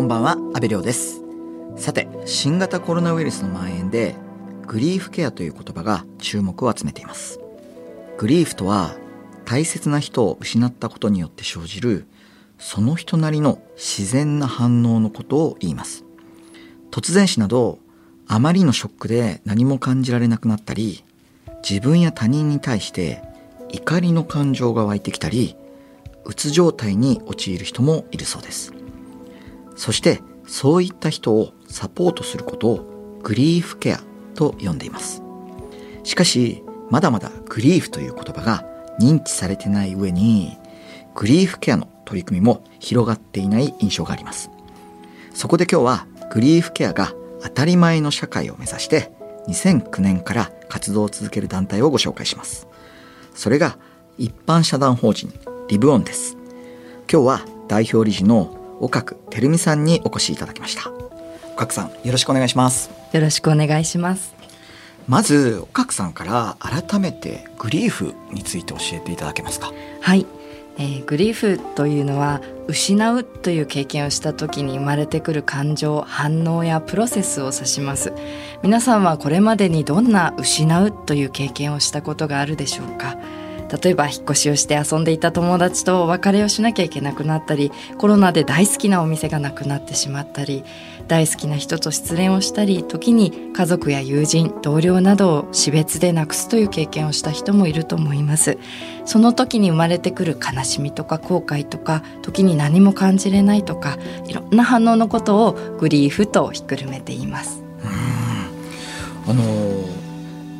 こんばんは阿部亮です。さて新型コロナウイルスの蔓延でグリーフケアという言葉が注目を集めています。グリーフとは大切な人を失ったことによって生じるその人なりの自然な反応のことを言います。突然死などあまりのショックで何も感じられなくなったり自分や他人に対して怒りの感情が湧いてきたりうつ状態に陥る人もいるそうです。そしてそういった人をサポートすることをグリーフケアと呼んでいます。しかしまだまだグリーフという言葉が認知されてない上にグリーフケアの取り組みも広がっていない印象があります。そこで今日はグリーフケアが当たり前の社会を目指して2009年から活動を続ける団体をご紹介します。それが一般社団法人リブオンです。今日は代表理事の岡久照美さんにお越しいただきました。岡久さんよろしくお願いします。よろしくお願いします。まず岡久さんから改めてグリーフについて教えていただけますか？はい。えー、グリーフというのは失うという経験をした時に生まれてくる感情反応やプロセスを指します。皆さんはこれまでにどんな失うという経験をしたことがあるでしょうか？例えば引っ越しをして遊んでいた友達とお別れをしなきゃいけなくなったりコロナで大好きなお店がなくなってしまったり大好きな人と失恋をしたり時に家族や友人同僚などを死別でなくすという経験をした人もいると思います。その時に生まれてくる悲しみとか後悔とか時に何も感じれないとかいろんな反応のことをグリーフとひっくるめています。あの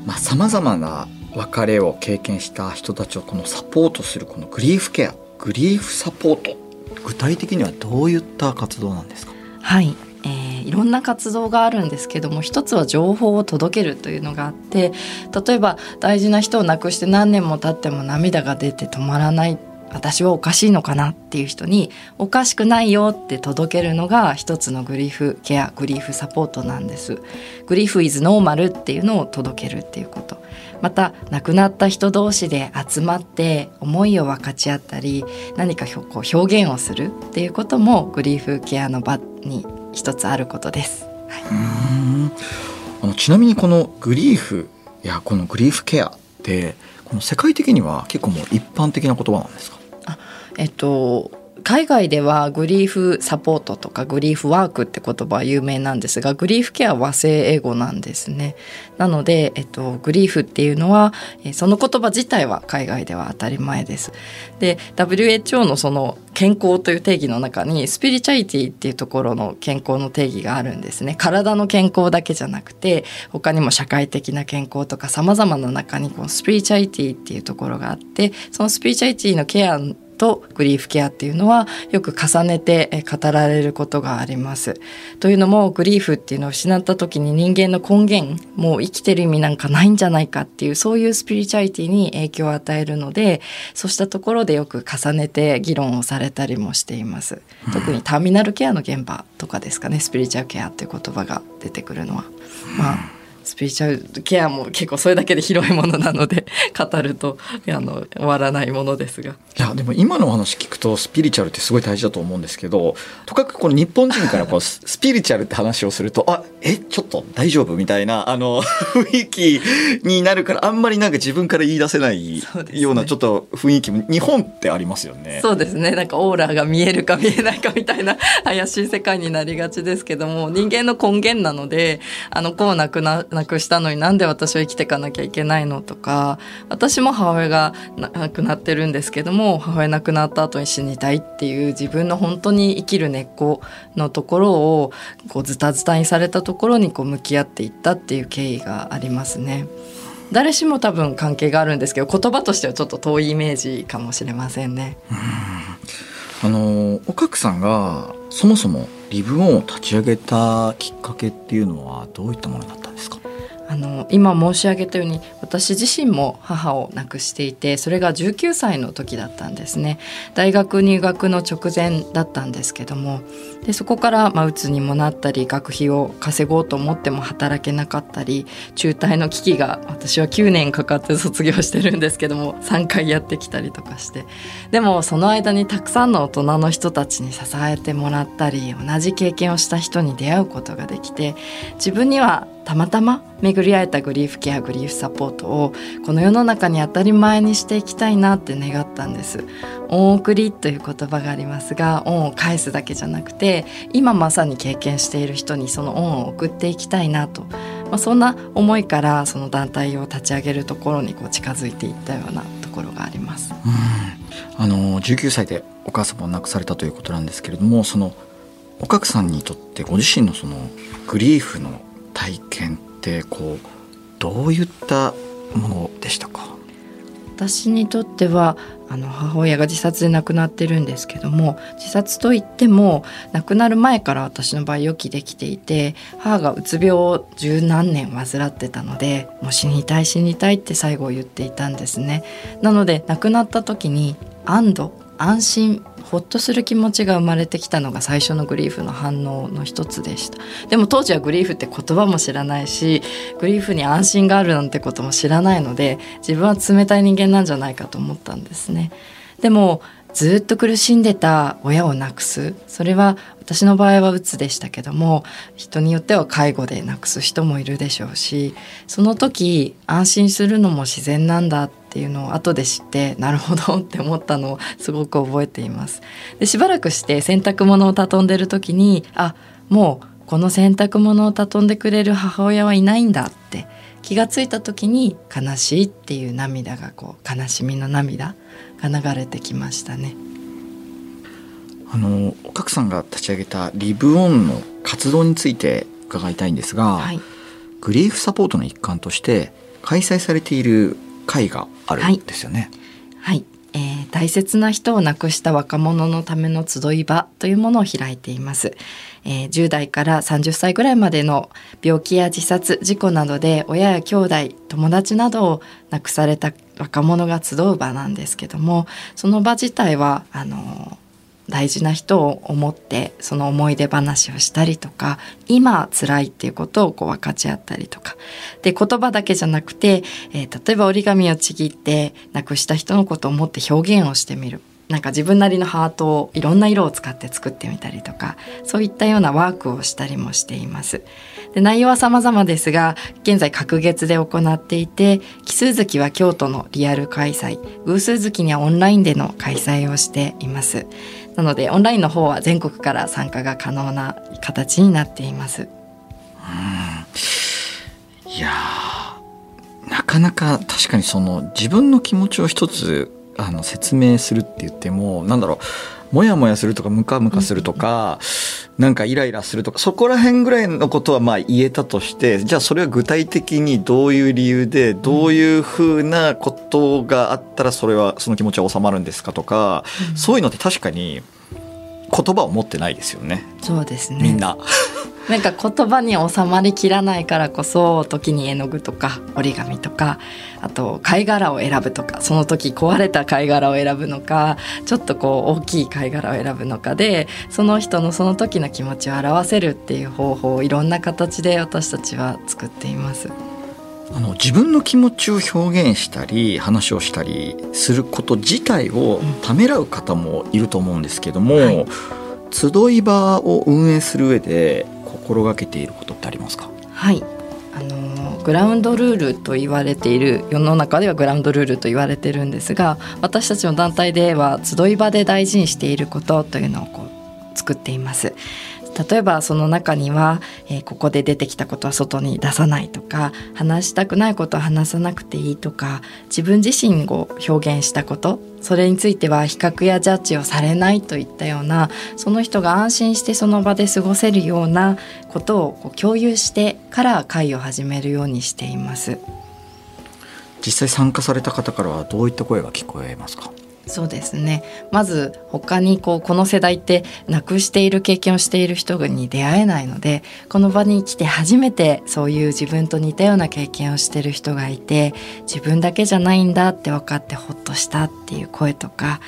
まあ様々な別れを経験した人たちをこのサポートするこのグリーフケアグリーフサポート。具体的にはどういった活動なんですか？はい。えー、いろんな活動があるんですけども一つは情報を届けるというのがあって例えば大事な人を亡くして何年も経っても涙が出て止まらない。私はおかしいのかなっていう人におかしくないよって届けるのが一つのグリーフケアグリーフサポートなんです。グリーフイズノーマルっていうのを届けるっていうこと。また亡くなった人同士で集まって思いを分かち合ったり何かこう表現をするっていうこともグリーフケアの場に一つあることです、はい、あのちなみにこのグリーフやこのグリーフケアってこの世界的には結構もう一般的な言葉なんですか？えっと海外ではグリーフサポートとかグリーフワークって言葉は有名なんですがグリーフケアは和製英語なんですね。なので、えっと、グリーフっていうのはその言葉自体は海外では当たり前です。で WHO のその健康という定義の中にスピリチュアリティっていうところの健康の定義があるんですね。体の健康だけじゃなくて他にも社会的な健康とか様々な中にこのスピリチュアリティっていうところがあってそのスピリチュアリティのケアとグリーフケアっていうのはよく重ねて語られることがあります。というのもグリーフっていうのを失った時に人間の根源もう生きてる意味なんかないんじゃないかっていうそういうスピリチュアリティに影響を与えるのでそうしたところでよく重ねて議論をされたりもしています。特にターミナルケアの現場とかですかねスピリチュアルケアっていう言葉が出てくるのは。まあスピリチュアルケアも結構それだけで広いものなので 語るとあの終わらないものですが。いやでも今のお話聞くとスピリチュアルってすごい大事だと思うんですけどとかくこの日本人からこう スピリチュアルって話をするとあえちょっと大丈夫みたいなあの 雰囲気になるからあんまりなんか自分から言い出せないようなちょっと雰囲気も日本ってありますよね。そうですね。なんかオーラが見えるか見えないかみたいな怪しい世界になりがちですけども人間の根源なのであのこうなくななくしたのになんで私は生きていかなきゃいけないのとか私も母親が亡くなってるんですけども母親亡くなった後に死にたいっていう自分の本当に生きる根っこのところをこうズタズタにされたところにこう向き合っていったっていう経緯がありますね。誰しも多分関係があるんですけど言葉としてはちょっと遠いイメージかもしれませんね。あの岡久さんがそもそもリブオンを立ち上げたきっかけっていうのはどういったものだったんですか？あの今申し上げたように私自身も母を亡くしていてそれが19歳の時だったんですね。大学入学の直前だったんですけどもでそこから、まあ、鬱にもなったり学費を稼ごうと思っても働けなかったり中退の危機が私は9年かかって卒業してるんですけども3回やってきたりとかして。でもその間にたくさんの大人の人たちに支えてもらったり同じ経験をした人に出会うことができて自分にはたまたま巡り会えたグリーフケアグリーフサポートをこの世の中に当たり前にしていきたいなって願ったんです。恩送りという言葉がありますが恩を返すだけじゃなくて今まさに経験している人にその恩を送っていきたいなと、まあ、そんな思いからその団体を立ち上げるところにこう近づいていったようなところがあります。あの19歳でお母様を亡くされたということなんですけれどもそのおかくさんにとってご自身のそのグリーフの体験ってこうどういったものでしたか？私にとってはあの母親が自殺で亡くなってるんですけども自殺といっても亡くなる前から私の場合予期できていて母がうつ病を十何年患ってたのでもう死にたい死にたいって最後言っていたんですね。なので亡くなった時に安堵安心ほっとする気持ちが生まれてきたのが最初のグリーフの反応の一つでした。でも当時はグリーフって言葉も知らないしグリーフに安心があるなんてことも知らないので自分は冷たい人間なんじゃないかと思ったんですね。でもずっと苦しんでた親を亡くす。それは私の場合はうつでしたけども人によっては介護で亡くす人もいるでしょうしその時安心するのも自然なんだっていうのを後で知ってなるほどって思ったのをすごく覚えています。でしばらくして洗濯物を畳んでる時にあもうこの洗濯物を畳んでくれる母親はいないんだって気がついた時に悲しいっていう涙がこう悲しみの涙が流れてきましたね。あのおかくさんが立ち上げたリブオンの活動について伺いたいんですが、はい、グリーフサポートの一環として開催されている会があるんですよね。はい、はいえー、大切な人を亡くした若者のための集い場というものを開いています、えー、10代から30歳ぐらいまでの病気や自殺事故などで親や兄弟友達などを亡くされた若者が集う場なんですけどもその場自体はあの大事な人を思ってその思い出話をしたりとか今辛いっていうことをこう分かち合ったりとか。で言葉だけじゃなくて、えー、例えば折り紙をちぎって亡くした人のことを思って表現をしてみる。なんか自分なりのハートをいろんな色を使って作ってみたりとかそういったようなワークをしたりもしています。で内容は様々ですが現在隔月で行っていて奇数月は京都のリアル開催偶数月にはオンラインでの開催をしています。なのでオンラインの方は全国から参加が可能な形になっています。うんいやなかなか確かにその自分の気持ちを一つあの説明するって言ってもなんだろうモヤモヤするとかムカムカするとか、うん、なんかイライラするとかそこら辺ぐらいのことはまあ言えたとしてじゃあそれは具体的にどういう理由でどういうふうなことがあったらそれはその気持ちは収まるんですかとか、うん、そういうのって確かに言葉を持ってないですよね。そうですね。みんななんか言葉に収まりきらないからこそ時に絵の具とか折り紙とかあと貝殻を選ぶとかその時壊れた貝殻を選ぶのかちょっとこう大きい貝殻を選ぶのかでその人のその時の気持ちを表せるっていう方法をいろんな形で私たちは作っています。あの自分の気持ちを表現したり話をしたりすること自体をためらう方もいると思うんですけども、うんはい、集い場を運営する上で心がけていることってありますか？はいあのグラウンドルールと言われている世の中ではグラウンドルールと言われてるんですが私たちの団体では集い場で大事にしていることというのをこう作っています。例えばその中には、えー、ここで出てきたことは外に出さないとか話したくないことは話さなくていいとか自分自身を表現したことそれについては比較やジャッジをされないといったようなその人が安心してその場で過ごせるようなことをこう共有してから会を始めるようにしています。実際参加された方からはどういった声が聞こえますか？そうですね。まず他にこうこの世代って亡くしている経験をしている人に出会えないのでこの場に来て初めてそういう自分と似たような経験をしてる人がいて自分だけじゃないんだって分かってほっとしたっていう声とか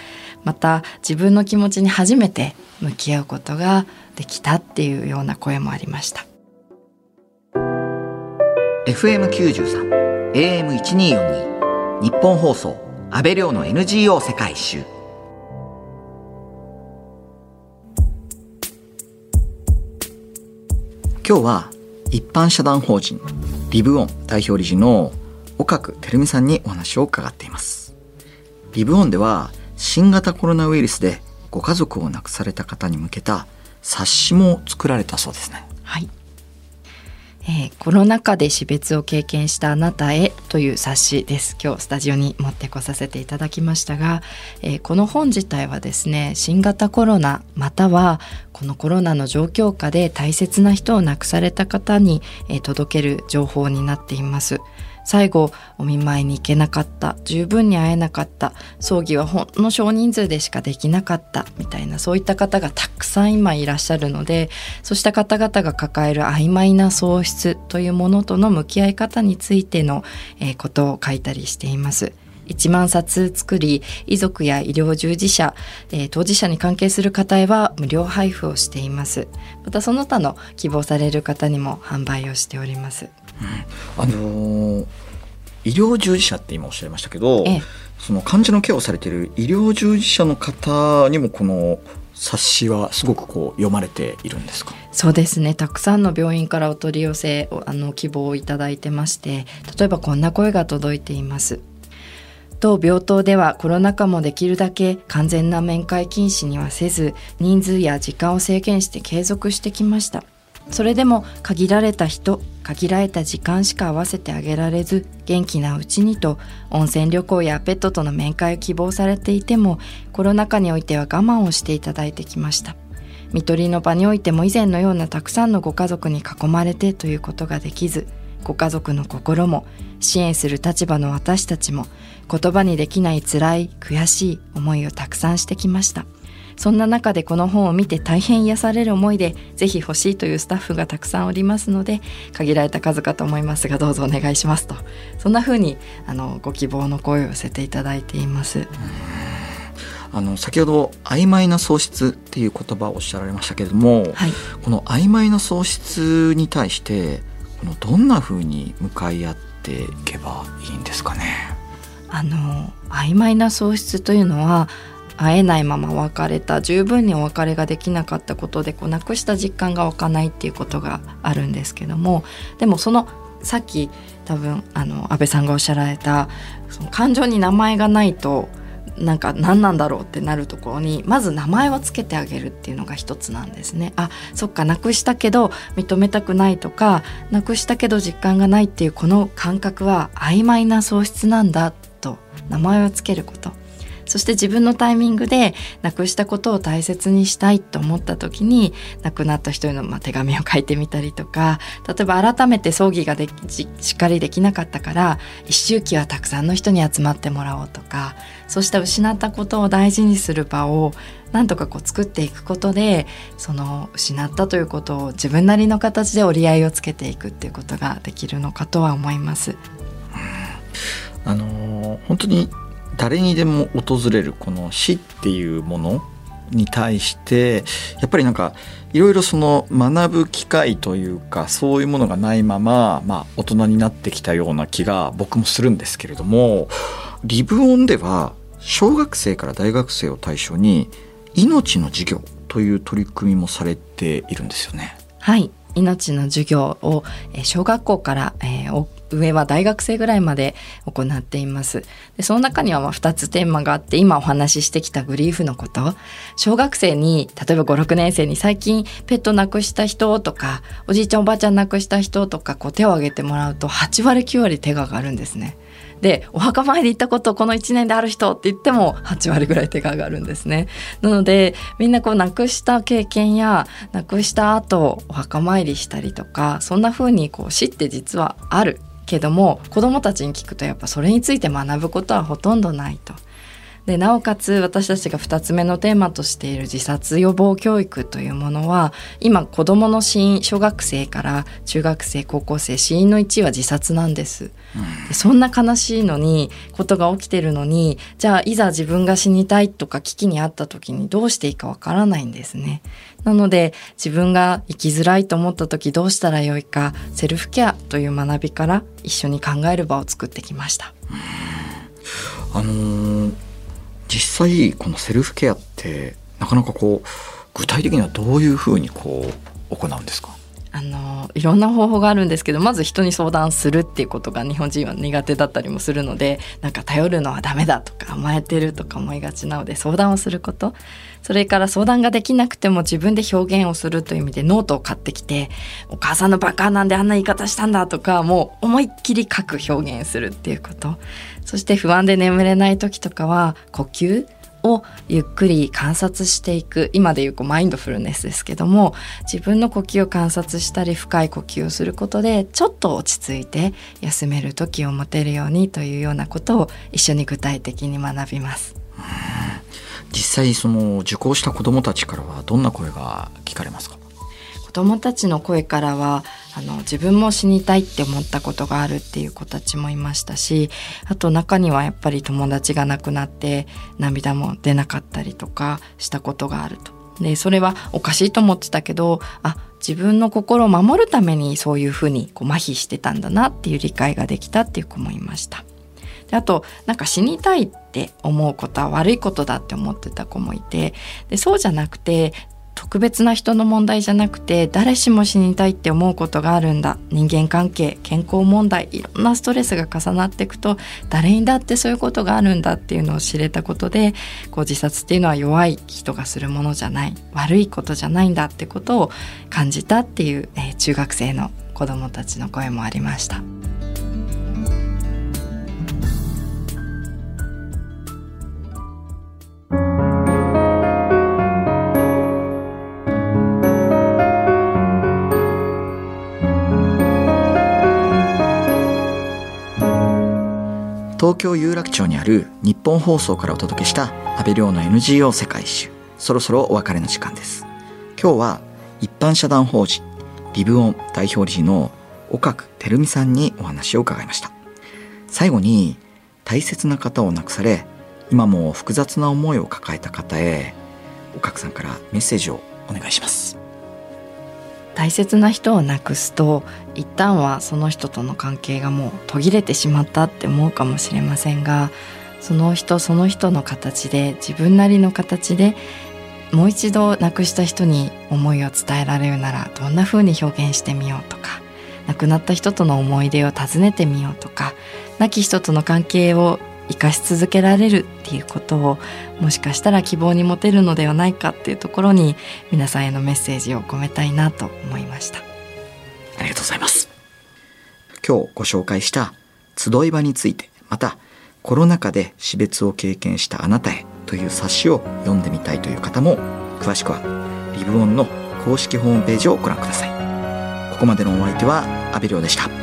また自分の気持ちに初めて向き合うことができたっていうような声もありました。FM93 AM1242 日本放送。安倍亮の NGO 世界一周。今日は一般社団法人リブオン代表理事の岡久照美さんにお話を伺っています。リブオンでは新型コロナウイルスでご家族を亡くされた方に向けた冊子も作られたそうですね。はい。えー、コロナ禍で死別を経験したあなたへという冊子です。今日スタジオに持ってこさせていただきましたが、えー、この本自体はですね新型コロナまたはこのコロナの状況下で大切な人を亡くされた方に、えー、届ける情報になっています。最後お見舞いに行けなかった。十分に会えなかった。葬儀はほんの少人数でしかできなかった。みたいなそういった方がたくさん今いらっしゃるのでそうした方々が抱える曖昧な喪失というものとの向き合い方についての、えー、ことを書いたりしています。1万冊作り遺族や医療従事者、えー、当事者に関係する方へは無料配布をしています。またその他の希望される方にも販売をしております。あのー、医療従事者って今おっしゃいましたけど、ええ、その患者のケアをされている医療従事者の方にもこの冊子はすごくこう読まれているんですか？そうですね。たくさんの病院からお取り寄せあの希望をいただいてまして例えばこんな声が届いています当病棟ではコロナ禍もできるだけ完全な面会禁止にはせず人数や時間を制限して継続してきました。それでも限られた人限られた時間しか合わせてあげられず元気なうちにと温泉旅行やペットとの面会を希望されていてもコロナ禍においては我慢をしていただいてきました。看取りの場においても以前のようなたくさんのご家族に囲まれてということができずご家族の心も支援する立場の私たちも言葉にできない辛い悔しい思いをたくさんしてきました。そんな中でこの本を見て大変癒される思いでぜひ欲しいというスタッフがたくさんおりますので限られた数かと思いますがどうぞお願いしますと。そんな風にあのご希望の声を寄せていただいています。あの先ほど曖昧な喪失っていう言葉をおっしゃられましたけれども、はい、この曖昧な喪失に対してこのどんなふうに向かい合っていけばいいんですかね？あの曖昧な喪失というのは会えないまま別れた十分にお別れができなかったことでこうなくした実感が湧かないっていうことがあるんですけどもでもそのさっき多分あの安倍さんがおっしゃられたその感情に名前がないとなんか何なんだろうってなるところにまず名前を付けてあげるっていうのが一つなんですね。あそっかなくしたけど認めたくないとかなくしたけど実感がないっていうこの感覚は曖昧な喪失なんだと名前を付けることそして自分のタイミングで亡くしたことを大切にしたいと思った時に亡くなった人へのま手紙を書いてみたりとか例えば改めて葬儀ができしっかりできなかったから一周期はたくさんの人に集まってもらおうとかそうした失ったことを大事にする場をなんとかこう作っていくことでその失ったということを自分なりの形で折り合いをつけていくっていうことができるのかとは思います。あの本当に誰にでも訪れるこの死っていうものに対してやっぱりなんかいろいろその学ぶ機会というかそういうものがないまま、まあ、大人になってきたような気が僕もするんですけれどもリブオンでは小学生から大学生を対象に命の授業という取り組みもされているんですよね。はい命の授業を小学校から、上は大学生ぐらいまで行っています。でその中にはま2つテーマがあって今お話ししてきたグリーフのこと小学生に例えば56年生に最近ペット亡くした人とかおじいちゃんおばあちゃん亡くした人とかこう手を挙げてもらうと8割9割手が上がるんですね。でお墓参り行ったことこの1年である人って言っても8割ぐらい手が上がるんですね。なのでみんなこう亡くした経験や亡くした後お墓参りしたりとかそんな風にこう死って実はあるけども子どもたちに聞くとやっぱそれについて学ぶことはほとんどないと。でなおかつ私たちが2つ目のテーマとしている自殺予防教育というものは今子どもの死因小学生から中学生高校生死因の1位は自殺なんです、でそんな悲しいのにことが起きてるのにじゃあいざ自分が死にたいとか危機にあった時にどうしていいかわからないんですね。なので自分が生きづらいと思った時どうしたらよいかセルフケアという学びから一緒に考える場を作ってきました。あのー実際このセルフケアってなかなかこう具体的にはどういうふうにこう行うんですか？あのいろんな方法があるんですけどまず人に相談するっていうことが日本人は苦手だったりもするのでなんか頼るのはダメだとか甘えてるとか思いがちなので相談をすること。それから相談ができなくても自分で表現をするという意味でノートを買ってきて「お母さんのバカなんであんな言い方したんだ」とかもう思いっきり書く表現するっていうこと。そして不安で眠れない時とかは呼吸。をゆっくり観察していく。今でいうこうマインドフルネスですけども自分の呼吸を観察したり深い呼吸をすることでちょっと落ち着いて休める時を持てるようにというようなことを一緒に具体的に学びます。実際その受講した子どもたちからはどんな声が聞かれますか？子どもたちの声からはあの自分も死にたいって思ったことがあるっていう子たちもいましたしあと中にはやっぱり友達が亡くなって涙も出なかったりとかしたことがあると。でそれはおかしいと思ってたけどあ自分の心を守るためにそういうふうにこう麻痺してたんだなっていう理解ができたっていう子もいました。であとなんか死にたいって思うことは悪いことだって思ってた子もいてでそうじゃなくて特別な人の問題じゃなくて誰しも死にたいって思うことがあるんだ人間関係健康問題いろんなストレスが重なっていくと誰にだってそういうことがあるんだっていうのを知れたことでこう自殺っていうのは弱い人がするものじゃない悪いことじゃないんだってことを感じたっていう、えー、中学生の子どもたちの声もありました。京有楽町にある日本放送からお届けした安倍亮の NGO 世界一周。そろそろお別れの時間です。今日は一般社団法人リブオン代表理事の岡久照美さんにお話を伺いました。最後に大切な方を亡くされ今も複雑な思いを抱えた方へ岡久さんからメッセージをお願いします。大切な人を亡くすと一旦はその人との関係がもう途切れてしまったって思うかもしれませんがその人その人の形で自分なりの形でもう一度亡くした人に思いを伝えられるならどんな風に表現してみようとか亡くなった人との思い出を尋ねてみようとか亡き人との関係を生かし続けられるっていうことをもしかしたら希望に持てるのではないかっていうところに皆さんへのメッセージを込めたいなと思いました。ありがとうございます。今日ご紹介した集い場についてまたコロナ禍で死別を経験したあなたへという冊子を読んでみたいという方も詳しくはリブオンの公式ホームページをご覧ください。ここまでのお相手は阿部亮でした。